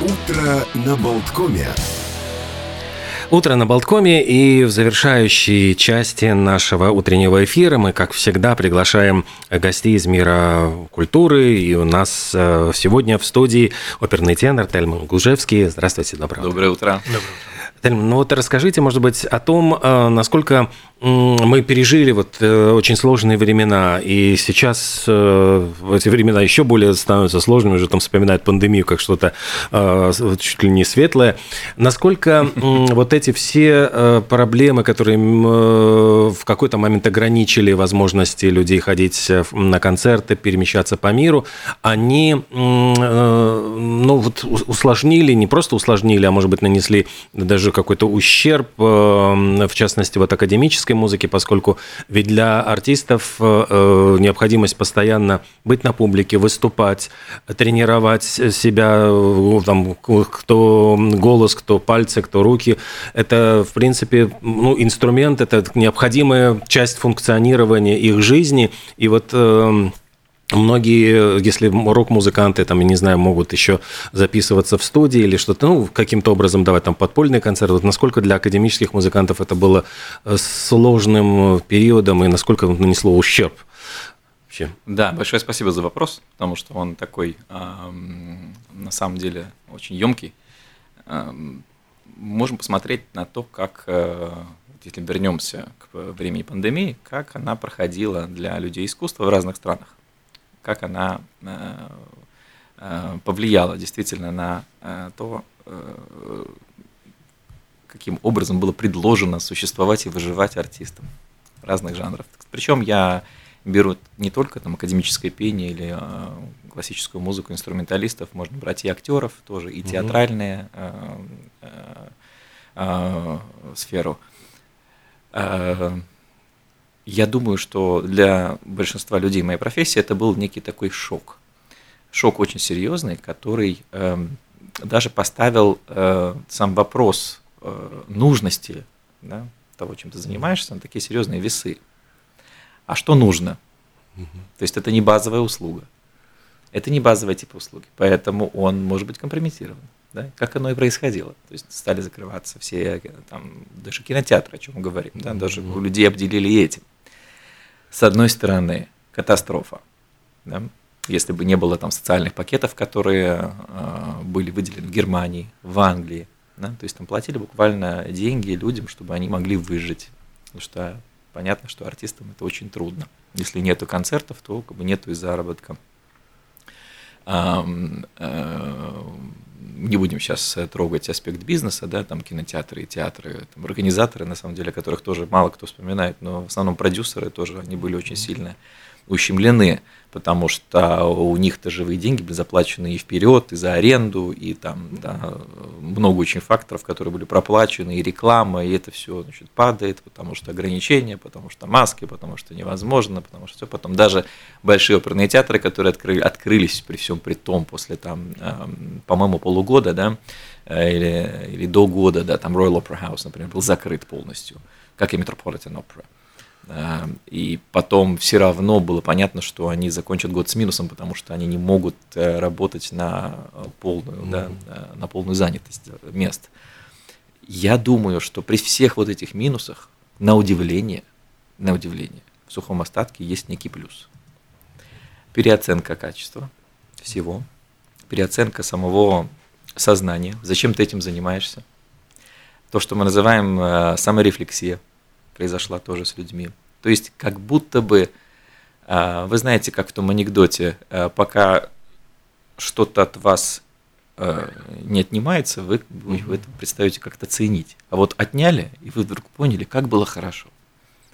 Утро на Болткоме. Утро на Болткоме и в завершающей части нашего утреннего эфира мы, как всегда, приглашаем гостей из мира культуры. И у нас э, сегодня в студии оперный тенор Тельман Глужевский. Здравствуйте, доброе утро. Доброе утро. Доброе утро. Ну вот расскажите, может быть, о том, э, насколько мы пережили вот э, очень сложные времена, и сейчас э, эти времена еще более становятся сложными, уже там вспоминают пандемию как что-то чуть ли не светлое. Насколько вот эти все проблемы, которые в какой-то момент ограничили возможности людей ходить на концерты, перемещаться по миру, они ну, вот усложнили, не просто усложнили, а может быть нанесли даже тоже какой-то ущерб, эм, в частности, вот академической музыки, поскольку ведь для артистов э, э, необходимость постоянно быть на публике, выступать, тренировать себя, э, там, кто голос, кто пальцы, кто руки, это, в принципе, ну, инструмент, это необходимая часть функционирования их жизни. И вот эм, Многие, если рок-музыканты, там, я не знаю, могут еще записываться в студии или что-то, ну, каким-то образом давать там подпольный концерт, вот насколько для академических музыкантов это было э, сложным периодом и насколько нанесло ущерб? Вообще. Да, большое спасибо за вопрос, потому что он такой, на самом деле, очень емкий. Можем посмотреть на то, как, э, если вернемся к времени пандемии, как она проходила для людей искусства в разных странах как она э, э, повлияла действительно на э, то, каким образом было предложено существовать и выживать артистам разных жанров. Причем я беру не только там академическое пение или э, классическую музыку инструменталистов, можно брать и актеров тоже, и театральные э, э, э, сферу. Э, я думаю, что для большинства людей моей профессии это был некий такой шок. Шок очень серьезный, который э, даже поставил э, сам вопрос э, нужности да, того, чем ты занимаешься, на такие серьезные весы. А что нужно? Угу. То есть это не базовая услуга. Это не базовый тип услуги, поэтому он может быть компрометирован. Да? Как оно и происходило. То есть стали закрываться все, там, даже кинотеатры, о чем мы говорим, да? даже у людей обделили этим с одной стороны, катастрофа. Да? Если бы не было там социальных пакетов, которые э, были выделены в Германии, в Англии, да? то есть там платили буквально деньги людям, чтобы они могли выжить. Потому что понятно, что артистам это очень трудно. Если нету концертов, то как бы нету и заработка. Э, не будем сейчас э, трогать аспект бизнеса, да, там кинотеатры и театры, там, организаторы, на самом деле, которых тоже мало кто вспоминает, но в основном продюсеры тоже, они были очень сильно ущемлены потому что у них-то живые деньги были заплачены и вперед, и за аренду, и там да, много очень факторов, которые были проплачены, и реклама, и это все значит, падает, потому что ограничения, потому что маски, потому что невозможно, потому что все. Потом даже большие оперные театры, которые открыли, открылись при всем при том после там, по-моему, полугода, да, э, или, или до года, да, там Royal Opera House, например, был закрыт полностью, как и Metropolitan Opera. Эм, и потом все равно было понятно, что они закончат год с минусом, потому что они не могут э, работать на полную, mm-hmm. да, э, на полную занятость мест. Я думаю, что при всех вот этих минусах, на удивление, на удивление, в сухом остатке есть некий плюс. Переоценка качества всего, переоценка самого сознания, зачем ты этим занимаешься. То, что мы называем э, саморефлексия – произошла тоже с людьми. То есть как будто бы, а, вы знаете, как в том анекдоте, а, пока что-то от вас а, не отнимается, вы, вы это представите как-то ценить. А вот отняли, и вы вдруг поняли, как было хорошо.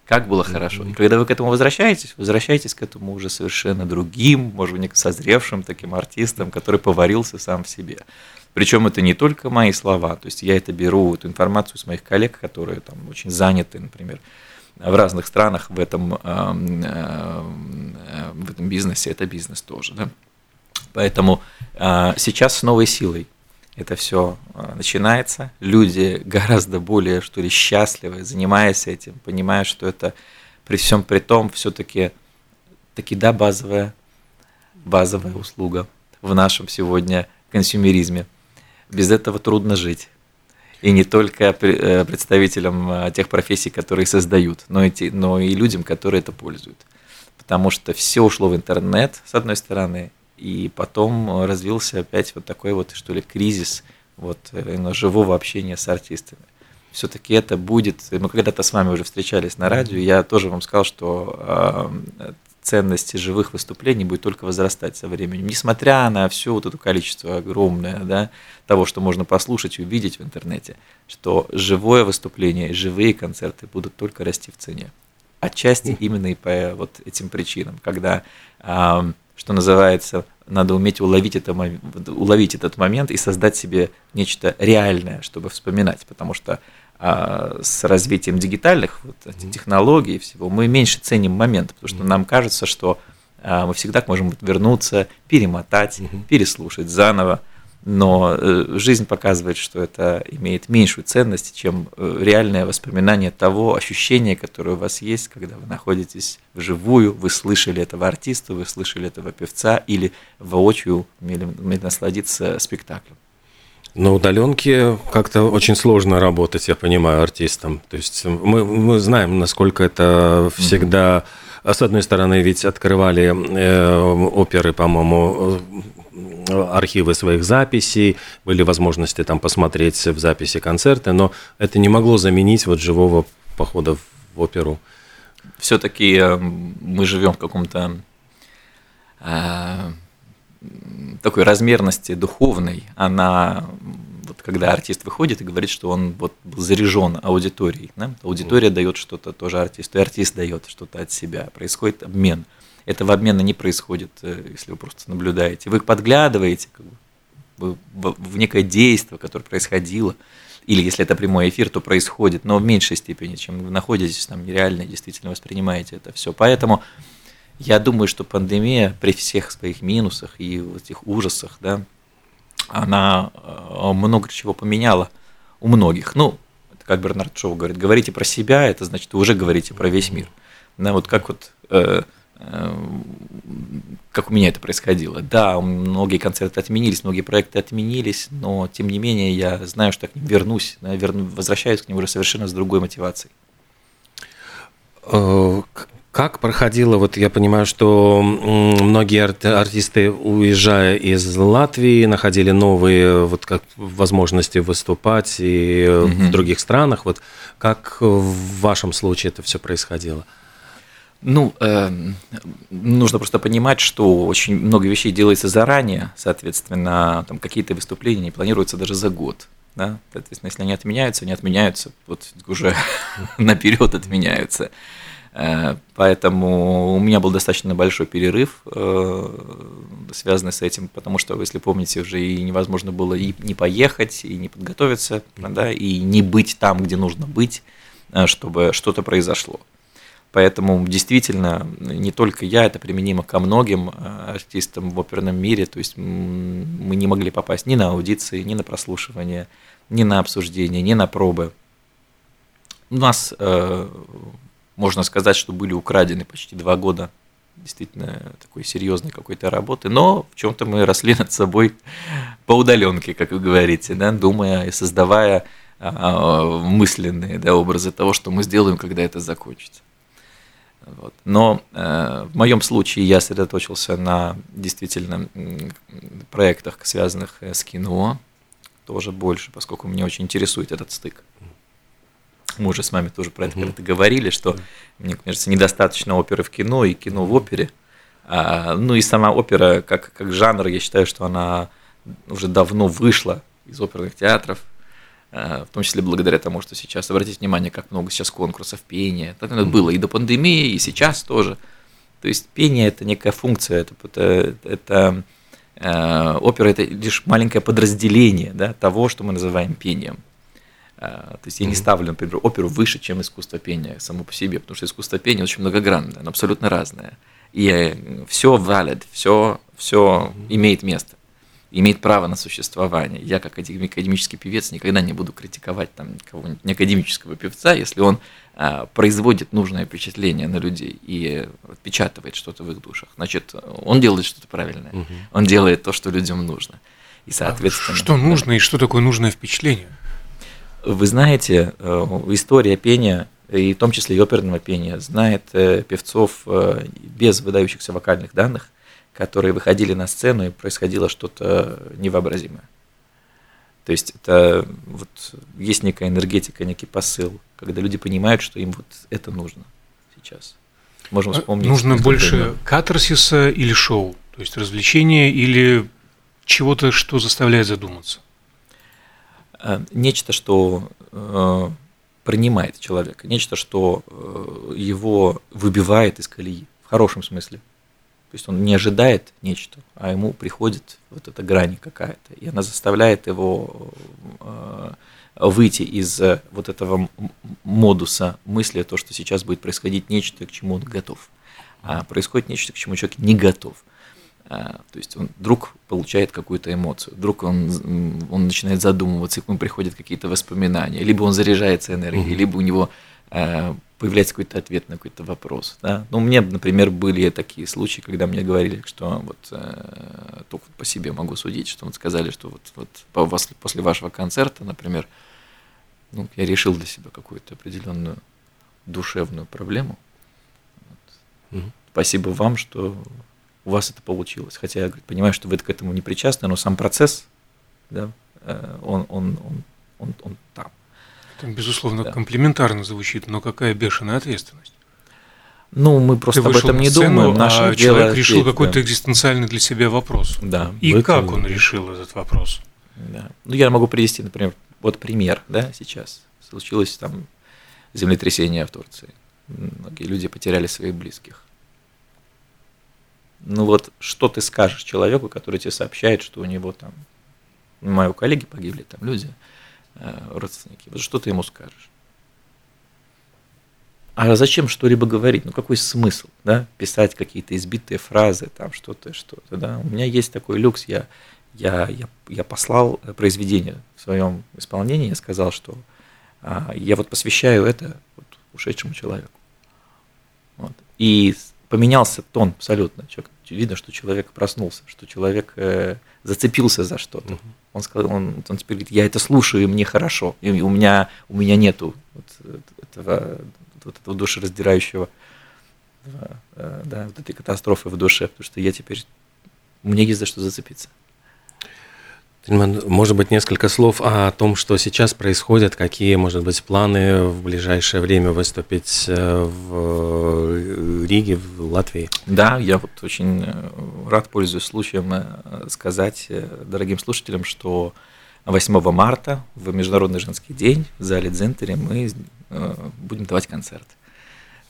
Как было хорошо. И когда вы к этому возвращаетесь, возвращаетесь к этому уже совершенно другим, может быть, созревшим таким артистом, который поварился сам в себе. Причем это не только мои слова, то есть я это беру, эту информацию с моих коллег, которые там очень заняты, например, в разных странах в этом, эм, э, в этом бизнесе, это бизнес тоже. Да? Поэтому э, сейчас с новой силой это все э, начинается. Люди гораздо более, что ли, счастливы, занимаясь этим, понимая, что это при всем при том все-таки таки да базовая, базовая услуга в нашем сегодня консюмеризме. Без этого трудно жить. И не только э, представителям э, тех профессий, которые создают, но и, те, но и людям, которые это пользуют. Потому что все ушло в интернет, с одной стороны, и потом развился опять вот такой вот, что ли, кризис вот, живого общения с артистами все-таки это будет, мы когда-то с вами уже встречались на радио, я тоже вам сказал, что э, ценность живых выступлений будет только возрастать со временем, несмотря на все вот это количество огромное да, того, что можно послушать и увидеть в интернете, что живое выступление, живые концерты будут только расти в цене. Отчасти именно и по вот этим причинам, когда, э, что называется, надо уметь уловить, это, уловить этот момент и создать себе нечто реальное, чтобы вспоминать, потому что а с развитием дигитальных вот, mm-hmm. технологий и всего, мы меньше ценим момент, потому что mm-hmm. нам кажется, что а, мы всегда можем вернуться, перемотать, mm-hmm. переслушать заново. Но э, жизнь показывает, что это имеет меньшую ценность, чем э, реальное воспоминание того ощущения, которое у вас есть, когда вы находитесь вживую, вы слышали этого артиста, вы слышали этого певца или воочию умели насладиться спектаклем. На удаленке как-то очень сложно работать, я понимаю, артистам. То есть мы, мы знаем, насколько это всегда... С одной стороны, ведь открывали э, оперы, по-моему, э, архивы своих записей, были возможности там посмотреть в записи концерты, но это не могло заменить вот живого похода в оперу. Все-таки э, мы живем в каком-то э, такой размерности духовной, она вот когда артист выходит и говорит, что он вот был заряжен аудиторией, да? аудитория дает что-то тоже артисту, и артист дает что-то от себя, происходит обмен. Этого обмена не происходит, э, если вы просто наблюдаете. Вы подглядываете как бы, в, в некое действие, которое происходило, или если это прямой эфир, то происходит, но в меньшей степени, чем вы находитесь там реально действительно воспринимаете это все. Поэтому я думаю, что пандемия при всех своих минусах и этих ужасах, да, она э, много чего поменяла у многих. Ну, как Бернард Шоу говорит, говорите про себя, это значит, вы уже говорите про весь мир. Да, вот как вот э, э, как у меня это происходило. Да, многие концерты отменились, многие проекты отменились, но тем не менее я знаю, что я к ним вернусь, верну, возвращаюсь к ним уже совершенно с другой мотивацией. Как проходило, вот я понимаю, что многие артисты, уезжая из Латвии, находили новые вот как возможности выступать и mm в других странах. Вот как в вашем случае это все происходило? Ну, э, нужно просто понимать, что очень много вещей делается заранее, соответственно, там какие-то выступления не планируются даже за год. Да? Соответственно, если они отменяются, они отменяются, вот уже наперед отменяются. Э, поэтому у меня был достаточно большой перерыв, э, связанный с этим, потому что, если помните, уже и невозможно было и не поехать, и не подготовиться, да, и не быть там, где нужно быть, э, чтобы что-то произошло. Поэтому действительно не только я, это применимо ко многим артистам в оперном мире. То есть мы не могли попасть ни на аудиции, ни на прослушивание, ни на обсуждение, ни на пробы. У нас можно сказать, что были украдены почти два года действительно такой серьезной какой-то работы, но в чем-то мы росли над собой по удаленке, как вы говорите, да, думая и создавая а, мысленные да, образы того, что мы сделаем, когда это закончится. Вот. Но э, в моем случае я сосредоточился на действительно проектах, связанных с кино, тоже больше, поскольку меня очень интересует этот стык. Мы уже с вами тоже про это когда-то говорили, что, мне кажется, недостаточно оперы в кино и кино в опере. А, ну и сама опера, как, как жанр, я считаю, что она уже давно вышла из оперных театров, а, в том числе благодаря тому, что сейчас, обратите внимание, как много сейчас конкурсов пения. Это было и до пандемии, и сейчас тоже. То есть пение – это некая функция, это, это, это э, опера – это лишь маленькое подразделение да, того, что мы называем пением. А, то есть я не ставлю, например, оперу выше, чем искусство пения само по себе, потому что искусство пения очень многогранное, оно абсолютно разное. И э, все valid, все, все имеет место, имеет право на существование. Я, как академический певец, никогда не буду критиковать там кого-нибудь неакадемического певца, если он а, производит нужное впечатление на людей и отпечатывает что-то в их душах. Значит, он делает что-то правильное, он делает то, что людям нужно. И, соответственно... Что нужно и что такое нужное впечатление? Вы знаете, история пения и в том числе и оперного пения, знает э, певцов э, без выдающихся вокальных данных, которые выходили на сцену и происходило что-то невообразимое. То есть это вот есть некая энергетика, некий посыл, когда люди понимают, что им вот это нужно сейчас. Можем а вспомнить. Нужно больше времен. катарсиса или шоу, то есть развлечения или чего-то, что заставляет задуматься. Э, нечто, что принимает человека, нечто, что э, его выбивает из колеи, в хорошем смысле. То есть он не ожидает нечто, а ему приходит вот эта грань какая-то, и она заставляет его э, выйти из э, вот этого модуса мысли, то, что сейчас будет происходить нечто, к чему он готов. А происходит нечто, к чему человек не готов. А, то есть он вдруг получает какую-то эмоцию, вдруг он, он начинает задумываться, к нему приходят какие-то воспоминания, либо он заряжается энергией, mm-hmm. либо у него э, появляется какой-то ответ на какой-то вопрос. Да? Ну, у меня, например, были такие случаи, когда мне говорили, что вот э, только по себе могу судить, что вот сказали, что вот, вот после, после вашего концерта, например, ну, я решил для себя какую-то определенную душевную проблему. Вот. Mm-hmm. Спасибо вам, что у вас это получилось. Хотя я понимаю, что вы к этому не причастны, но сам процесс, да, э, он, он, он, он, он там. Это, безусловно, да. комплиментарно звучит, но какая бешеная ответственность. Ну, мы просто Ты об этом не сцену, думаем. Наше а человек решил какой-то да. экзистенциальный для себя вопрос. Да. И это... как он решил этот вопрос? Да. Ну, я могу привести, например, вот пример, да, сейчас. Случилось там землетрясение в Турции. Многие люди потеряли своих близких ну вот что ты скажешь человеку, который тебе сообщает, что у него там, мои коллеги погибли, там люди, э, родственники, вот что ты ему скажешь? А зачем что-либо говорить? Ну какой смысл, да, писать какие-то избитые фразы, там что-то, что-то, да? У меня есть такой люкс, я, я, я, я послал произведение в своем исполнении, я сказал, что а, я вот посвящаю это вот, ушедшему человеку. Вот. И поменялся тон абсолютно. Человек, видно, что человек проснулся, что человек э, зацепился за что-то. Угу. Он сказал, он, он теперь говорит, я это слушаю, и мне хорошо, и у меня у меня нету вот этого вот этого душераздирающего э, да, вот этой катастрофы в душе, потому что я теперь меня есть за что зацепиться. Может быть, несколько слов о том, что сейчас происходит, какие, может быть, планы в ближайшее время выступить э, в Риге, в Латвии? Да, я вот очень э, рад, пользуясь случаем, э, сказать дорогим слушателям, что 8 марта в Международный женский день в зале Дзентере мы будем давать концерт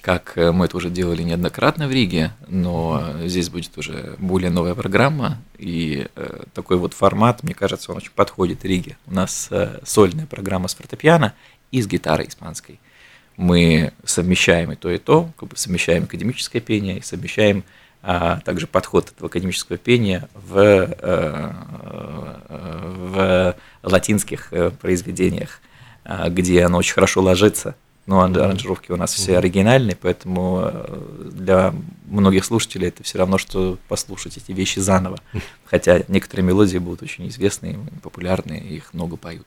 как э, мы это уже делали неоднократно в Риге, но здесь будет уже более новая программа, и э, такой вот формат, мне кажется, он очень подходит Риге. У нас э, сольная программа с фортепиано и с гитарой испанской. Мы совмещаем и то, и то, как бы совмещаем академическое пение и совмещаем а, также подход этого академического пения в, в латинских произведениях, а, где оно очень хорошо ложится – но аранжировки у нас все оригинальные, поэтому э, для многих слушателей это все равно, что послушать эти вещи заново. Хотя некоторые мелодии будут очень известные, популярные, их много поют.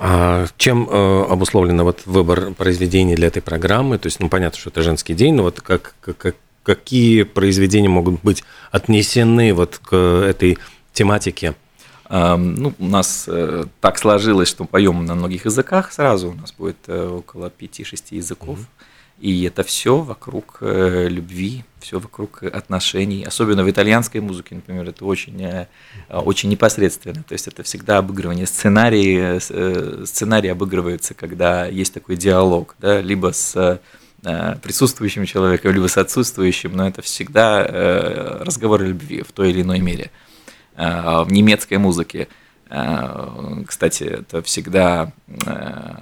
А чем э, обусловлен вот выбор произведений для этой программы? То есть, ну, понятно, что это женский день, но вот как, как, какие произведения могут быть отнесены вот к этой тематике? Ну, у нас э, так сложилось, что поем на многих языках сразу. У нас будет э, около 5-6 языков. И это все вокруг э, любви, все вокруг отношений. Особенно в итальянской музыке, например, это очень, очень непосредственно. То есть это всегда обыгрывание сценарий. Сценарий обыгрывается, когда есть такой диалог, да, либо с присутствующим человеком, либо с отсутствующим, но это всегда разговор о любви в той или иной мере. Э, в немецкой музыке. Э, кстати, это всегда э,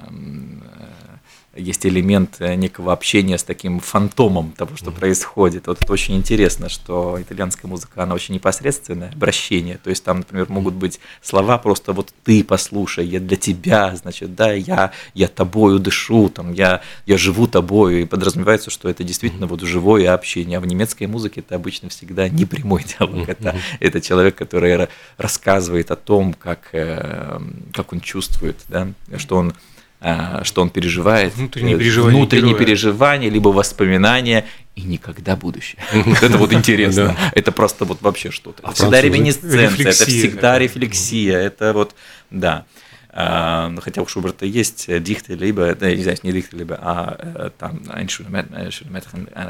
есть элемент э, некого общения с таким фантомом того, что происходит. Вот это очень интересно, что итальянская музыка, она очень непосредственная, обращение. То есть там, например, могут быть слова просто вот ты послушай, я для тебя, значит, да, я, я тобою дышу, там, я, я живу тобою, и подразумевается, что это действительно вот живое общение. А в немецкой музыке это обычно всегда не прямой диалог, это, это человек, который рассказывает о том, как, э, как он чувствует, да, что он что он переживает. Внутренние переживания. Внутренние героя. переживания, либо воспоминания, и никогда будущее. Это вот интересно. Это просто вот вообще что-то. Это всегда реминисценция, это всегда рефлексия, это вот, да. А, ну, хотя у Шуберта есть дихты, либо, не знаю, не дихты, либо, а э, там,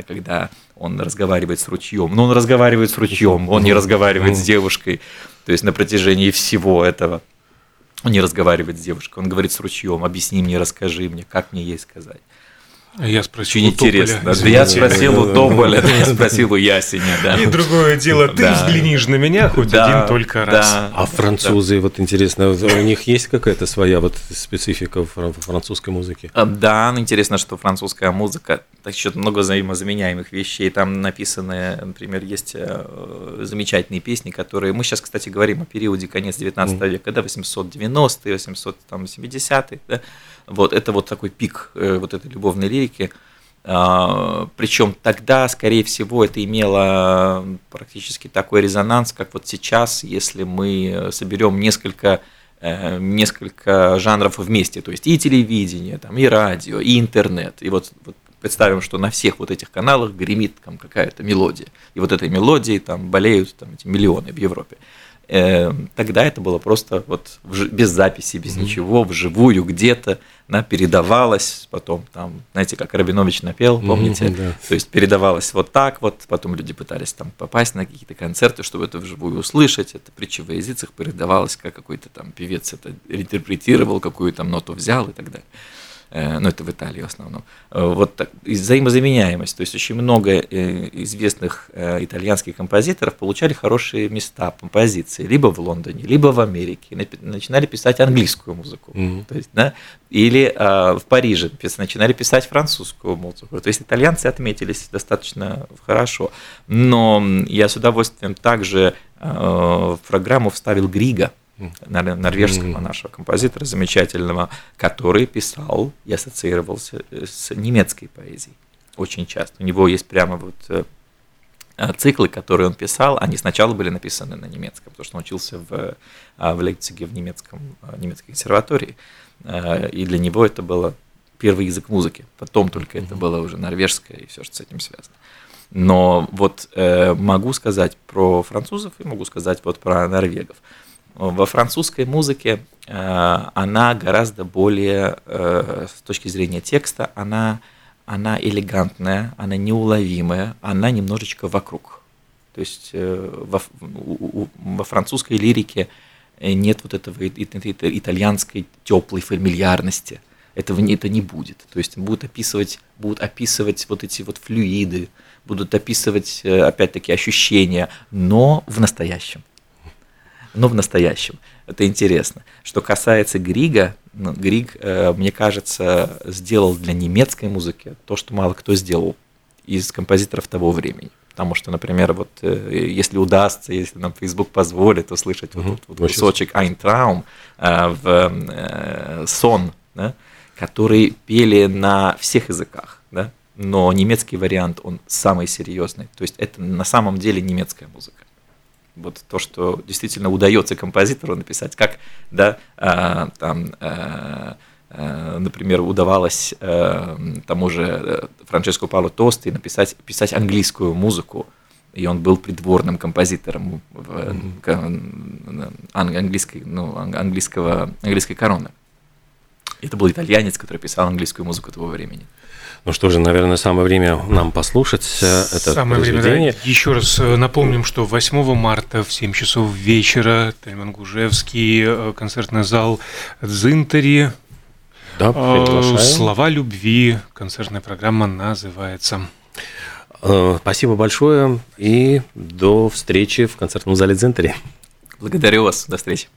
когда он разговаривает с ручьем. Но он разговаривает с ручьем, он не разговаривает с девушкой. То есть на протяжении всего этого он не разговаривает с девушкой, он говорит с ручьем, объясни мне, расскажи мне, как мне ей сказать. Я спросил интересно. Да, я спросил у Тополя, я спросил у Ясеня. Да. И другое дело, ты да. взглянешь на меня хоть да, один только раз. А французы, да. вот интересно, у них есть какая-то своя вот специфика в французской музыке? А, да, ну, интересно, что французская музыка, так еще много взаимозаменяемых вещей. Там написаны, например, есть э, замечательные песни, которые... Мы сейчас, кстати, говорим о периоде конец 19 mm. века, да, 890-е, 870-е, да, вот это вот такой пик э, вот этой любовной лирики. А, Причем тогда, скорее всего, это имело практически такой резонанс, как вот сейчас, если мы соберем несколько э, несколько жанров вместе, то есть и телевидение, там, и радио, и интернет. И вот, вот представим, что на всех вот этих каналах гремит какая-то мелодия. И вот этой мелодией там болеют там, эти миллионы в Европе. Эм, тогда это было просто вот без записи, без mm-hmm. ничего, вживую где-то, она передавалась, потом там, знаете, как Рабинович напел, помните? Mm-hmm, да. То есть передавалась вот так вот, потом люди пытались там попасть на какие-то концерты, чтобы это вживую услышать, это притча во языцах передавалось, как какой-то там певец это интерпретировал, какую там ноту взял и так далее. Э, ну это в Италии в основном, э, вот так, взаимозаменяемость, то есть очень много э, известных итальянских композиторов получали хорошие места композиции, либо в Лондоне, либо в Америке, начинали писать английскую музыку, mm-hmm. то есть, да, или в Париже начинали писать французскую музыку, то есть итальянцы отметились достаточно хорошо, но я с удовольствием также в программу вставил Грига, норвежского нашего композитора замечательного, который писал и ассоциировался э, с немецкой поэзией очень часто. У него есть прямо вот э, э, циклы, которые он писал, они сначала были написаны на немецком, потому что он учился в, в Лейпциге в немецком, немецкой консерватории, и для него это было первый язык музыки, потом только это было уже норвежское и все, что с этим связано. Но вот э, могу сказать про французов и могу сказать вот про норвегов. Во французской музыке э, она гораздо более, э, с точки зрения текста, она, она элегантная, она неуловимая, она немножечко вокруг. То есть э, во, во французской лирике нет вот этого итальянской теплой фамильярности. Этого это не будет. То есть будут описывать, будут описывать вот эти вот флюиды, будут описывать, опять-таки, ощущения, но в настоящем но в настоящем. Это интересно. Что касается Грига, ну, Григ, э, мне кажется, сделал для немецкой музыки то, что мало кто сделал из композиторов того времени. Потому что, например, вот э, если удастся, если нам Facebook позволит услышать угу. вот, вот, вот кусочек Traum э, в э, сон, да, который пели на всех языках, да, но немецкий вариант, он самый серьезный. То есть это на самом деле немецкая музыка вот то, что действительно удается композитору написать, как, да, а, там, а, а, например, удавалось а, тому же э, Франческо Пауло Тости написать писать английскую музыку, и он был придворным композитором в, mm-hmm. английской, ну, английского, английской короны. Это был итальянец, который писал английскую музыку того времени. Ну что же, наверное, самое время нам послушать э, это самое произведение. Время, да. Еще раз э, напомним, что 8 марта в 7 часов вечера Тельман Гужевский, э, концертный зал Дзинтери. Да, приглашаем. Слова любви. Концертная программа называется. Спасибо большое и до встречи в концертном зале Дзинтери. Благодарю вас. До встречи.